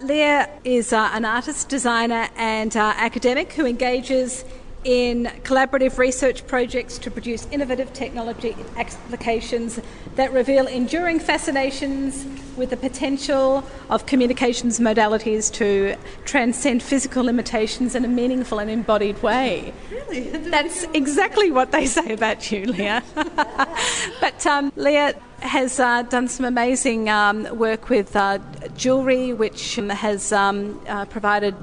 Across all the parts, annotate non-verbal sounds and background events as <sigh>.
Leah is uh, an artist, designer, and uh, academic who engages in collaborative research projects to produce innovative technology applications that reveal enduring fascinations with the potential of communications modalities to transcend physical limitations in a meaningful and embodied way. Really? <laughs> That's exactly what they say about you, Leah. <laughs> but um, Leah has uh, done some amazing um, work with uh, jewellery, which has um, uh, provided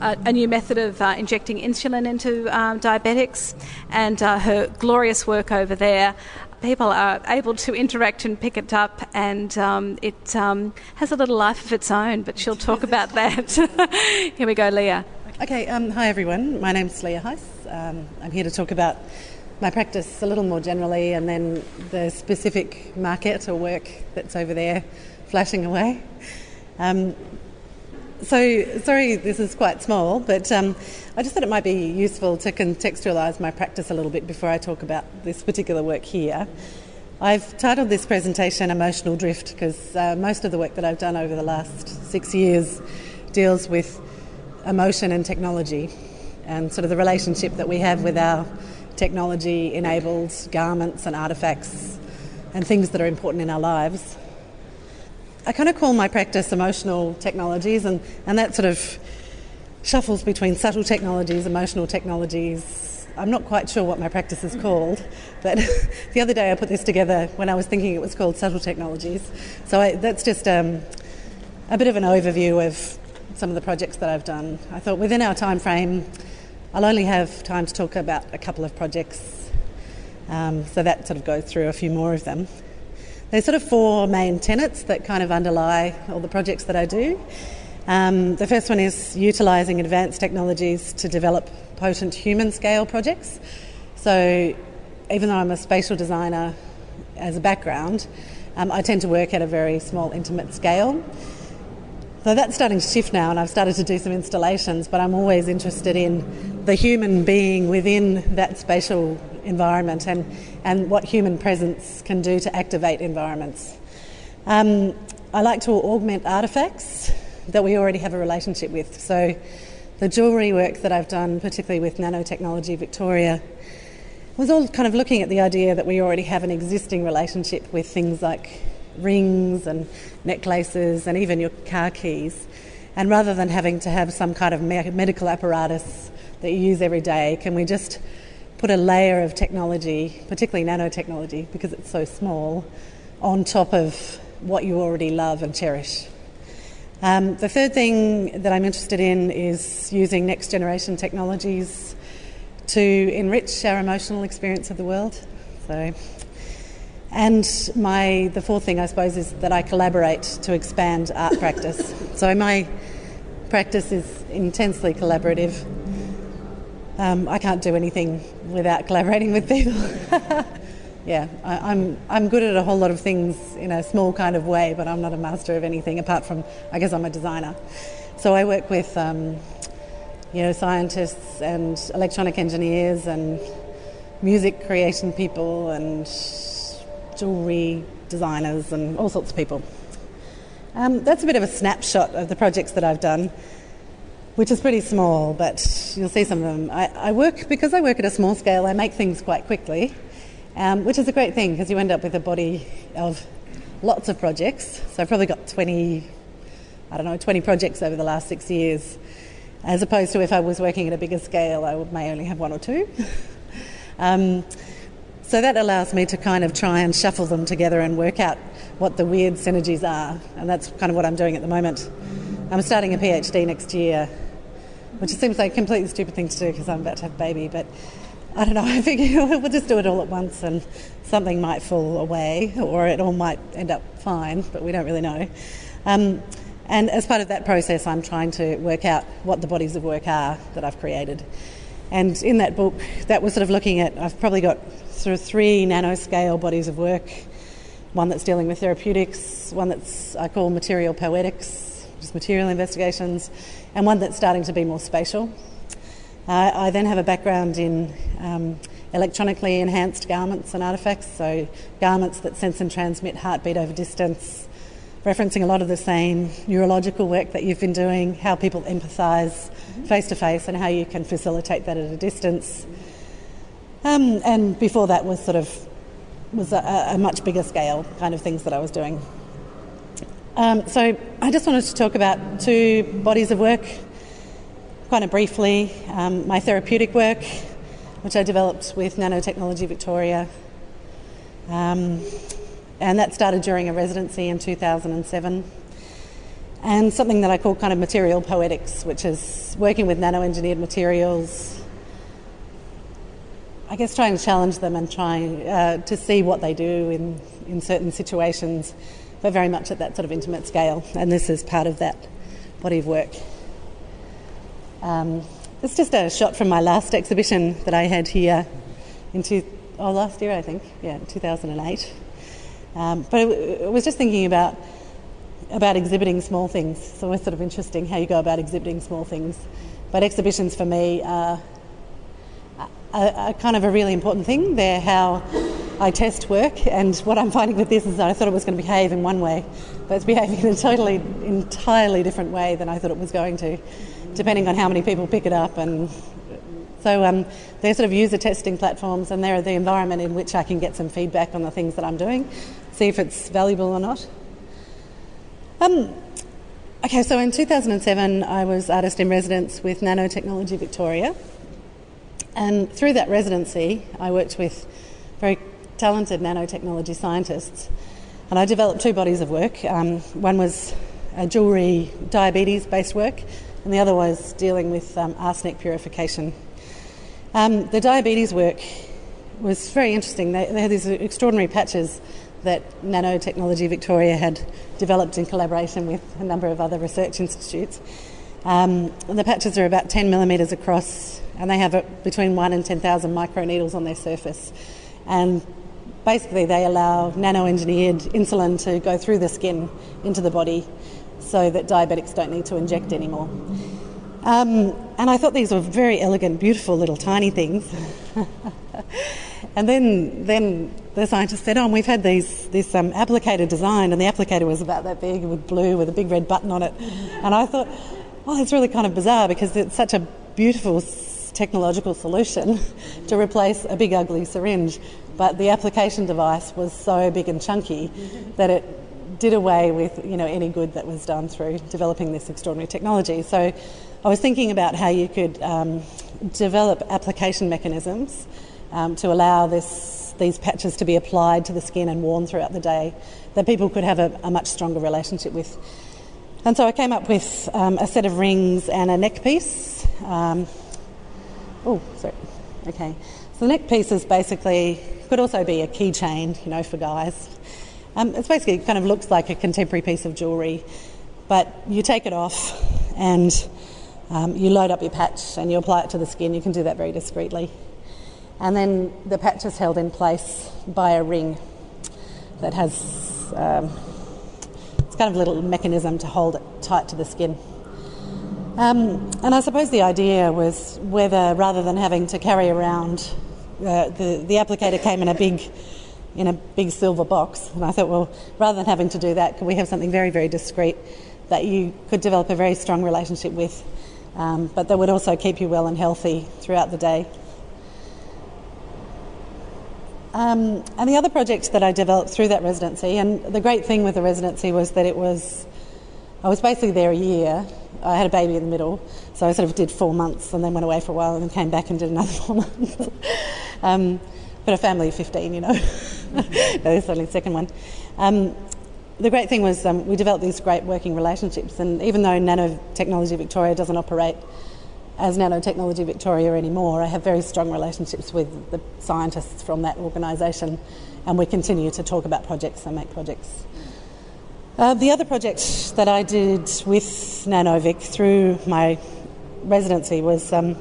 a, a new method of uh, injecting insulin into um, diabetics, and uh, her glorious work over there. People are able to interact and pick it up, and um, it um, has a little life of its own. But she'll talk <laughs> about that. <laughs> Here we go, Leah. Okay, um, hi everyone. My name's Leah Heiss. Um, I'm here to talk about my practice a little more generally, and then the specific maquette or work that's over there flashing away. Um, so, sorry, this is quite small, but um, I just thought it might be useful to contextualise my practice a little bit before I talk about this particular work here. I've titled this presentation Emotional Drift because uh, most of the work that I've done over the last six years deals with emotion and technology and sort of the relationship that we have with our technology enabled garments and artefacts and things that are important in our lives. I kind of call my practice emotional technologies, and, and that sort of shuffles between subtle technologies, emotional technologies. I'm not quite sure what my practice is called, <laughs> but <laughs> the other day I put this together when I was thinking it was called subtle technologies. So I, that's just um, a bit of an overview of some of the projects that I've done. I thought within our time frame, I'll only have time to talk about a couple of projects, um, so that sort of goes through a few more of them. There's sort of four main tenets that kind of underlie all the projects that I do. Um, the first one is utilising advanced technologies to develop potent human scale projects. So, even though I'm a spatial designer as a background, um, I tend to work at a very small, intimate scale. So that's starting to shift now, and I've started to do some installations, but I'm always interested in the human being within that spatial environment and, and what human presence can do to activate environments. Um, I like to augment artefacts that we already have a relationship with. So, the jewellery work that I've done, particularly with Nanotechnology Victoria, was all kind of looking at the idea that we already have an existing relationship with things like rings and necklaces and even your car keys. And rather than having to have some kind of medical apparatus that you use every day, can we just put a layer of technology, particularly nanotechnology, because it's so small, on top of what you already love and cherish. Um, the third thing that I'm interested in is using next generation technologies to enrich our emotional experience of the world. So, and my the fourth thing I suppose is that I collaborate to expand art practice. So my practice is intensely collaborative. Um, I can't do anything without collaborating with people. <laughs> yeah, I, am I'm, I'm good at a whole lot of things in a small kind of way, but I'm not a master of anything apart from, I guess, I'm a designer. So I work with, um, you know, scientists and electronic engineers and music creation people and jewellery designers and all sorts of people. Um, that's a bit of a snapshot of the projects that I've done which is pretty small, but you'll see some of them. I, I work, because I work at a small scale, I make things quite quickly, um, which is a great thing because you end up with a body of lots of projects. So I've probably got 20, I don't know, 20 projects over the last six years, as opposed to if I was working at a bigger scale, I may only have one or two. <laughs> um, so that allows me to kind of try and shuffle them together and work out what the weird synergies are, and that's kind of what I'm doing at the moment. I'm starting a PhD next year which seems like a completely stupid thing to do because I'm about to have a baby, but I don't know. <laughs> I figure <laughs> we'll just do it all at once and something might fall away or it all might end up fine, but we don't really know. Um, and as part of that process, I'm trying to work out what the bodies of work are that I've created. And in that book, that was sort of looking at, I've probably got sort of three nanoscale bodies of work one that's dealing with therapeutics, one that's I call material poetics, just material investigations, and one that's starting to be more spatial. Uh, I then have a background in um, electronically enhanced garments and artefacts, so garments that sense and transmit heartbeat over distance, referencing a lot of the same neurological work that you've been doing, how people empathise face to face, and how you can facilitate that at a distance. Um, and before that was sort of was a, a, much bigger scale kind of things that I was doing. Um, so I just wanted to talk about two bodies of work, kind of briefly. Um, my therapeutic work, which I developed with Nanotechnology Victoria. Um, and that started during a residency in 2007. And something that I call kind of material poetics, which is working with nano engineered materials. I guess trying to challenge them and trying uh, to see what they do in, in certain situations, but very much at that sort of intimate scale. And this is part of that body of work. Um, it's just a shot from my last exhibition that I had here in two, oh, last year, I think, yeah, 2008. Um, but it was just thinking about about exhibiting small things. So it's sort of interesting how you go about exhibiting small things. But exhibitions for me are, are, are, kind of a really important thing. They're how I test work, and what I'm finding with this is that I thought it was going to behave in one way, but it's behaving in a totally, entirely different way than I thought it was going to, depending on how many people pick it up and so um, they're sort of user testing platforms, and they're the environment in which I can get some feedback on the things that I'm doing, see if it's valuable or not. Um, okay, so in 2007, I was artist in residence with Nanotechnology Victoria, and through that residency, I worked with very talented nanotechnology scientists, and I developed two bodies of work. Um, one was a jewellery diabetes based work, and the other was dealing with um, arsenic purification um, the diabetes work was very interesting. They, they, had these extraordinary patches that Nanotechnology Victoria had developed in collaboration with a number of other research institutes. Um, the patches are about 10 millimetres across and they have a, between 1 and 10,000 microneedles on their surface. And basically, they allow nano engineered insulin to go through the skin into the body so that diabetics don't need to inject anymore. Um, and I thought these were very elegant, beautiful little tiny things. <laughs> and then, then the scientist said, "Oh, we've had these this um, applicator designed, and the applicator was about that big with blue with a big red button on it." And I thought, well, it's really kind of bizarre because it's such a beautiful technological solution to replace a big ugly syringe, but the application device was so big and chunky that it did away with you know any good that was done through developing this extraordinary technology. So I was thinking about how you could um, develop application mechanisms um, to allow this, these patches to be applied to the skin and worn throughout the day that people could have a, a much stronger relationship with. And so I came up with um, a set of rings and a neck piece. Um, oh, sorry. Okay. So the neck piece is basically could also be a keychain, you know, for guys. Um, it's basically kind of looks like a contemporary piece of jewellery, but you take it off and um, you load up your patch and you apply it to the skin. You can do that very discreetly. And then the patch is held in place by a ring that has um, it's kind of a little mechanism to hold it tight to the skin. Um, and I suppose the idea was whether, rather than having to carry around, uh, the the applicator came in a big in a big silver box, and I thought, well, rather than having to do that, could we have something very very discreet that you could develop a very strong relationship with um, but that would also keep you well and healthy throughout the day. Um, and the other project that I developed through that residency, and the great thing with the residency was that it was, I was basically there a year. I had a baby in the middle, so I sort of did four months and then went away for a while and then came back and did another <laughs> four months. um, but a family of 15, you know. <laughs> no, this is only the second one. Um, the great thing was um, we developed these great working relationships, and even though Nanotechnology Victoria doesn't operate as Nanotechnology Victoria anymore, I have very strong relationships with the scientists from that organisation, and we continue to talk about projects and make projects. Uh, the other project that I did with Nanovic through my residency was um,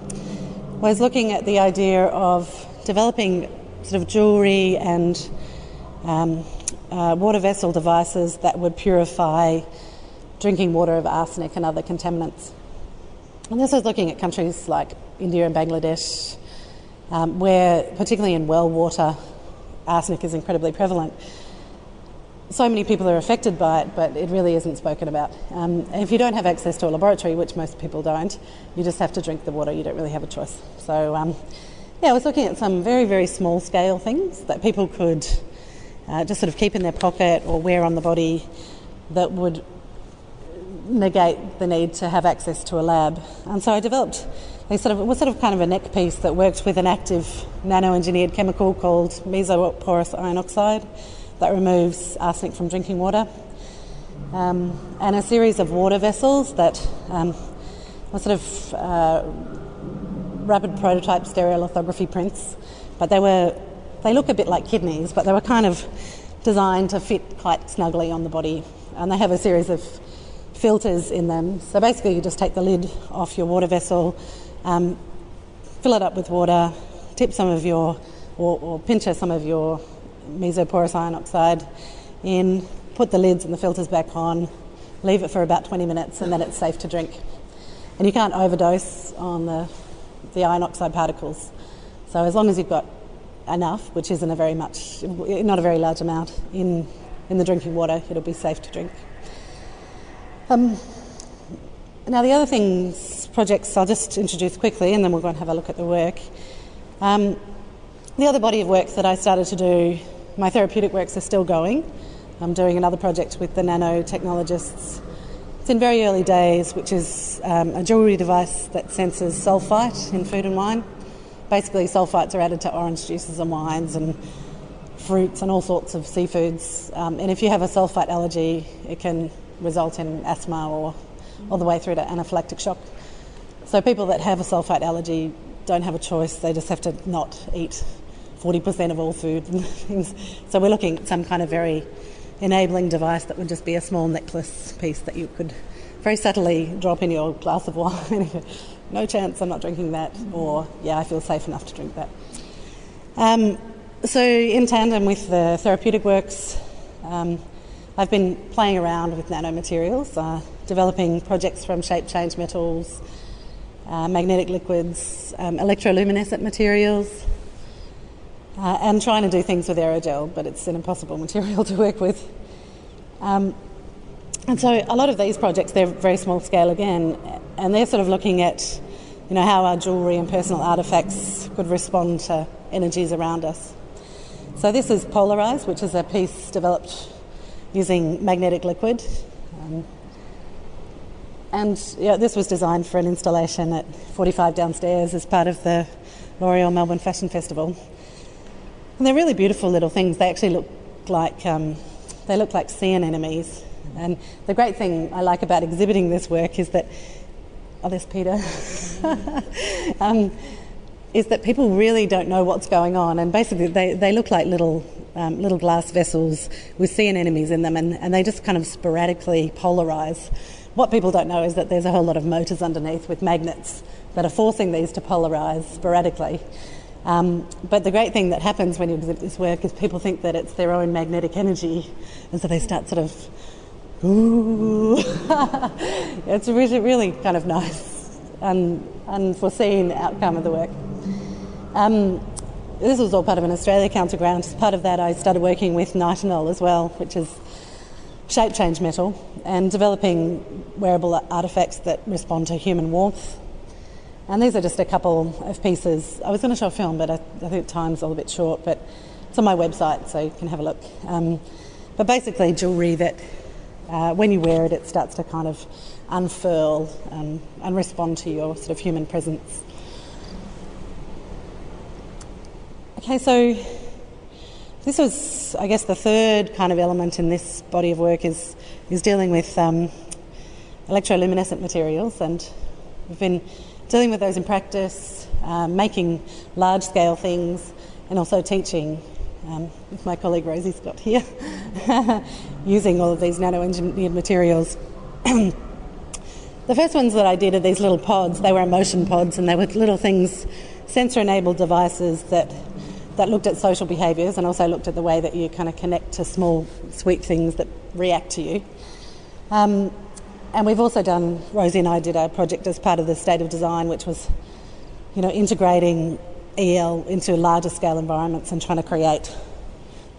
was looking at the idea of developing sort of jewellery and um, uh, water vessel devices that would purify drinking water of arsenic and other contaminants. And this is looking at countries like India and Bangladesh, um, where, particularly in well water, arsenic is incredibly prevalent. So many people are affected by it, but it really isn't spoken about. Um, if you don't have access to a laboratory, which most people don't, you just have to drink the water. You don't really have a choice. So, um, yeah, I was looking at some very, very small scale things that people could uh, just sort of keep in their pocket or wear on the body that would negate the need to have access to a lab. And so I developed a sort of it was sort of kind of a neck piece that worked with an active nano-engineered chemical called mesoporous iron oxide that removes arsenic from drinking water, um, and a series of water vessels that um, were sort of uh, rapid prototype stereolithography prints, but they were they look a bit like kidneys, but they were kind of designed to fit quite snugly on the body, and they have a series of filters in them. So basically, you just take the lid off your water vessel, um, fill it up with water, tip some of your or, or pinch some of your mesoporous iron oxide in, put the lids and the filters back on, leave it for about 20 minutes, and then it's safe to drink. And you can't overdose on the, the iron oxide particles. So as long as you've got enough, which isn't a very much, not a very large amount, in, in the drinking water, it'll be safe to drink. Um, now, the other things, projects, I'll just introduce quickly and then we'll go and have a look at the work. Um, the other body of work that I started to do my therapeutic works are still going. I'm doing another project with the nanotechnologists. It's in very early days, which is um, a jewellery device that senses sulphite in food and wine. Basically, sulphites are added to orange juices and wines and fruits and all sorts of seafoods. Um, and if you have a sulphite allergy, it can result in asthma or all the way through to anaphylactic shock. So, people that have a sulphite allergy don't have a choice, they just have to not eat 40% of all food and <laughs> things. So we're looking at some kind of very enabling device that would just be a small necklace piece that you could very subtly drop in your glass of <laughs> wine. no chance, I'm not drinking that. Or, yeah, I feel safe enough to drink that. Um, so, in tandem with the therapeutic works, um, I've been playing around with nanomaterials, uh, developing projects from shape change metals, uh, magnetic liquids, um, electroluminescent materials, uh, and trying to do things with aerogel, but it's an impossible <laughs> material to work with. Um, and so a lot of these projects, they're very small scale again, and they're sort of looking at, you know, how our jewellery and personal artefacts could respond to energies around us. So this is Polarize, which is a piece developed using magnetic liquid. Um, and yeah, this was designed for an installation at 45 downstairs as part of the L'Oreal Melbourne Fashion Festival. And they're really beautiful little things. They actually look like um, they look like sea anemones. And the great thing I like about exhibiting this work is that oh, there's Peter. <laughs> um, is that people really don't know what's going on, and basically they, they look like little um, little glass vessels with sea anemones in them, and, and they just kind of sporadically polarise. What people don't know is that there's a whole lot of motors underneath with magnets that are forcing these to polarise sporadically. Um, but the great thing that happens when you exhibit this work is people think that it's their own magnetic energy, and so they start sort of, ooh. <laughs> it's really, really kind of nice, and unforeseen outcome of the work. Um, this was all part of an Australia Council grant. As part of that, I started working with nitinol as well, which is shape change metal, and developing wearable artefacts that respond to human warmth and these are just a couple of pieces. I was going to show a film, but I, I think time's a little bit short, but it's on my website, so you can have a look. Um, but basically, jewellery that uh, when you wear it, it starts to kind of unfurl um, and respond to your sort of human presence. Okay, so this was, I guess, the third kind of element in this body of work is is dealing with um, electroluminescent materials, and we've been dealing with those in practice, um, making large scale things, and also teaching um, with my colleague Rosie Scott here, <laughs> using all of these nano engineered materials. <clears throat> the first ones that I did are these little pods. They were emotion pods, and they were little things, sensor enabled devices that that looked at social behaviours and also looked at the way that you kind of connect to small, sweet things that react to you. Um, and we've also done, Rosie and I did a project as part of the State of Design, which was, you know, integrating EL into larger scale environments and trying to create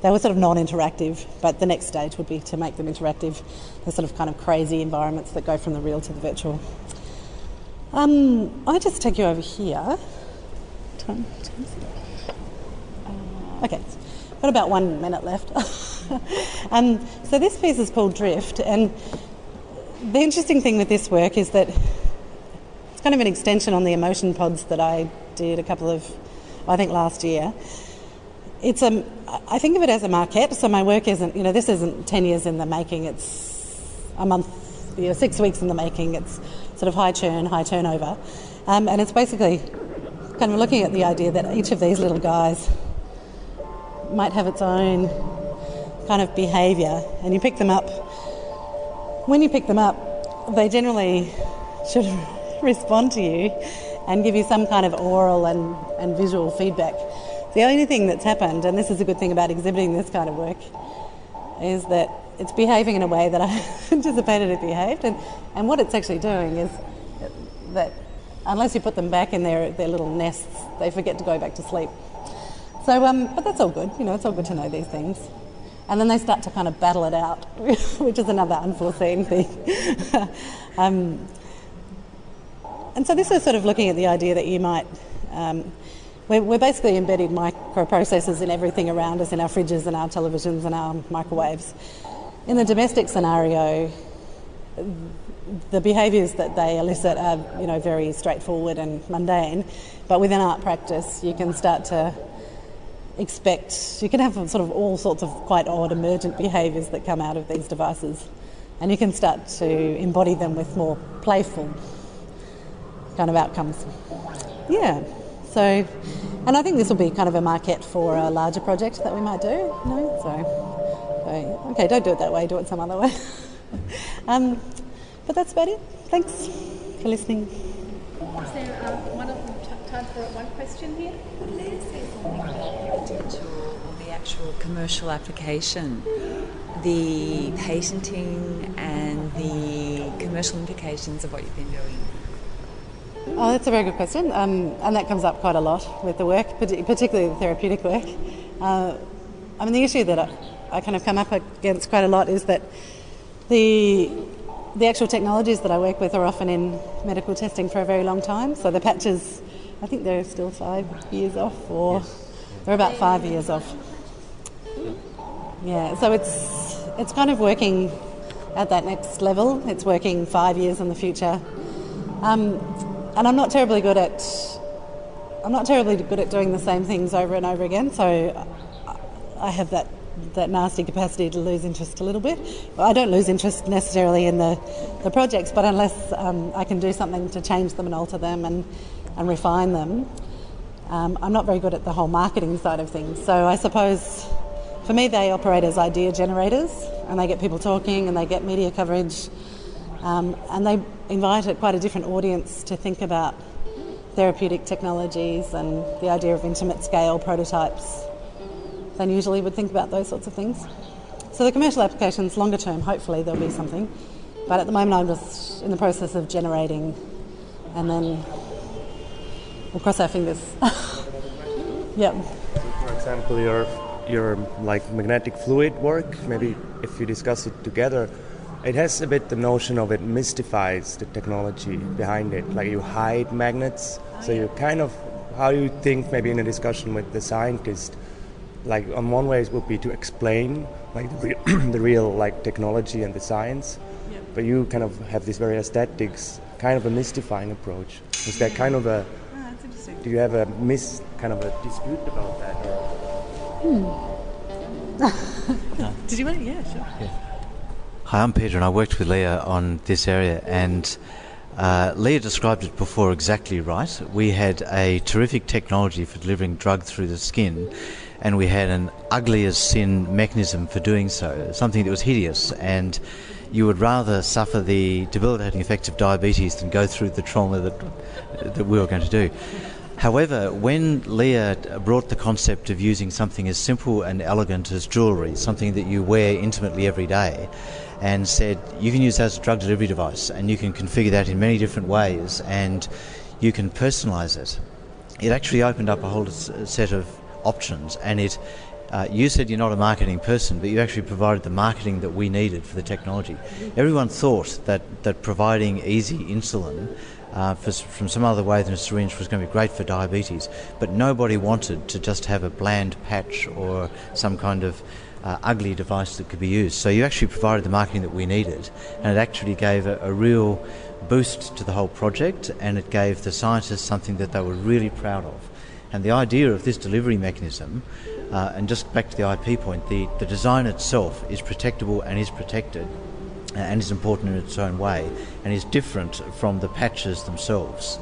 they were sort of non-interactive, but the next stage would be to make them interactive. The sort of kind of crazy environments that go from the real to the virtual. Um, I just take you over here. Time, time. Uh, okay, got about one minute left. <laughs> um, so this piece is called Drift, and the interesting thing with this work is that it's kind of an extension on the emotion pods that I did a couple of, I think last year. It's a, I think of it as a maquette. So my work isn't, you know, this isn't ten years in the making. It's a month, you know, six weeks in the making. It's sort of high churn, high turnover, um, and it's basically kind of looking at the idea that each of these little guys might have its own kind of behaviour, and you pick them up. When you pick them up, they generally should <laughs> respond to you and give you some kind of aural and, and visual feedback. The only thing that's happened, and this is a good thing about exhibiting this kind of work, is that it's behaving in a way that I <laughs> anticipated it behaved, and, and what it's actually doing is that unless you put them back in their, their little nests, they forget to go back to sleep. So, um, but that's all good, you know, it's all good to know these things. And then they start to kind of battle it out, <laughs> which is another unforeseen thing. <laughs> um, and so this is sort of looking at the idea that you might. Um, we're, basically embedded microprocessors in everything around us, in our fridges and our televisions and our microwaves. In the domestic scenario, the behaviours that they elicit are, you know, very straightforward and mundane. But within art practice, you can start to expect, you can have sort of all sorts of quite odd emergent behaviours that come out of these devices. And you can start to embody them with more playful kind of outcomes. Yeah. So, and I think this will be kind of a maquette for a larger project that we might do. You know? so, so, okay, don't do it that way. Do it some other way. <laughs> um, but that's about it. Thanks for listening. Is there uh, one of time for one question here? potential or the actual commercial application, the patenting and the commercial implications of what you've been doing? Oh, that's a very good question, um, and that comes up quite a lot with the work, particularly the therapeutic work. Uh, I mean, the issue that I, I kind of come up against quite a lot is that the the actual technologies that I work with are often in medical testing for a very long time. So the patches, I think they're still five years off, or yes. they're about five years off. Yeah, so it's it's kind of working at that next level. It's working five years in the future, um, and I'm not terribly good at I'm not terribly good at doing the same things over and over again. So I have that that nasty capacity to lose interest a little bit. I don't lose interest necessarily in the, the projects, but unless um, I can do something to change them and alter them and, and refine them, um, I'm not very good at the whole marketing side of things. So I suppose for me, they operate as idea generators and they get people talking and they get media coverage um, and they invite quite a different audience to think about therapeutic technologies and the idea of intimate scale prototypes than usually would think about those sorts of things. So the commercial applications, longer term, hopefully there'll be something. But at the moment, I'm just in the process of generating, and then we'll cross our fingers. yeah. For example, your your like magnetic fluid work. Maybe if you discuss it together, it has a bit the notion of it mystifies the technology behind it. Like you hide magnets, so you kind of how you think maybe in a discussion with the scientist like on one way it would be to explain like the, re- <clears throat> the real like technology and the science but you kind of have this very aesthetics kind of a mystifying approach is that kind of a oh, do you have a mis kind of a dispute about that hmm. <laughs> did you want it yeah sure yeah. Hi, I'm Peter, and I worked with Leah on this area, and uh, Leah described it before exactly right. We had a terrific technology for delivering drug through the skin, and we had an ugly as sin mechanism for doing so, something that was hideous, and you would rather suffer the debilitating effects of diabetes than go through the trauma that, that we were going to do. However, when Leah brought the concept of using something as simple and elegant as jewellery, something that you wear intimately every day, and said you can use that as a drug delivery device and you can configure that in many different ways and you can personalise it, it actually opened up a whole set of options, and it uh, you said you're not a marketing person, but you actually provided the marketing that we needed for the technology. Everyone thought that, that providing easy insulin uh, for, from some other way than a syringe was going to be great for diabetes, but nobody wanted to just have a bland patch or some kind of uh, ugly device that could be used. So you actually provided the marketing that we needed, and it actually gave a, a real boost to the whole project, and it gave the scientists something that they were really proud of. And the idea of this delivery mechanism, uh, and just back to the IP point, the, the design itself is protectable and is protected uh, and is important in its own way and is different from the patches themselves.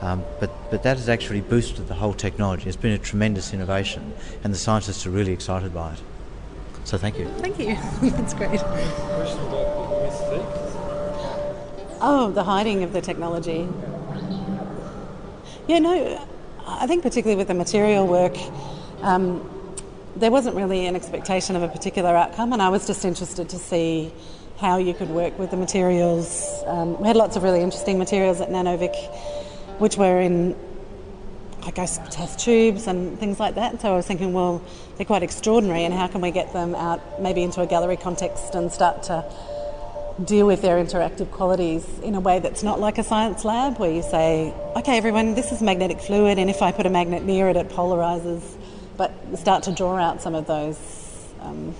Um, but, but that has actually boosted the whole technology. It's been a tremendous innovation, and the scientists are really excited by it. So thank you. Thank you. <laughs> That's great. Oh, the hiding of the technology. Yeah, no, I think particularly with the material work, um, there wasn't really an expectation of a particular outcome, and I was just interested to see how you could work with the materials. Um, we had lots of really interesting materials at Nanovic, which were in, I guess, test tubes and things like that. So I was thinking, well, they're quite extraordinary, and how can we get them out maybe into a gallery context and start to deal with their interactive qualities in a way that's not like a science lab where you say, okay, everyone, this is magnetic fluid, and if I put a magnet near it, it polarizes. But start to draw out some of those, um,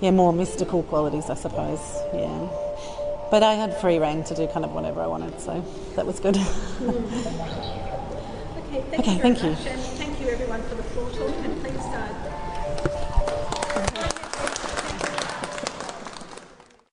yeah, more mystical qualities, I suppose. Yeah. But I had free rein to do kind of whatever I wanted, so that was good. <laughs> Okay, thank Okay, you very thank you. thank you everyone for the floor talk, and please start.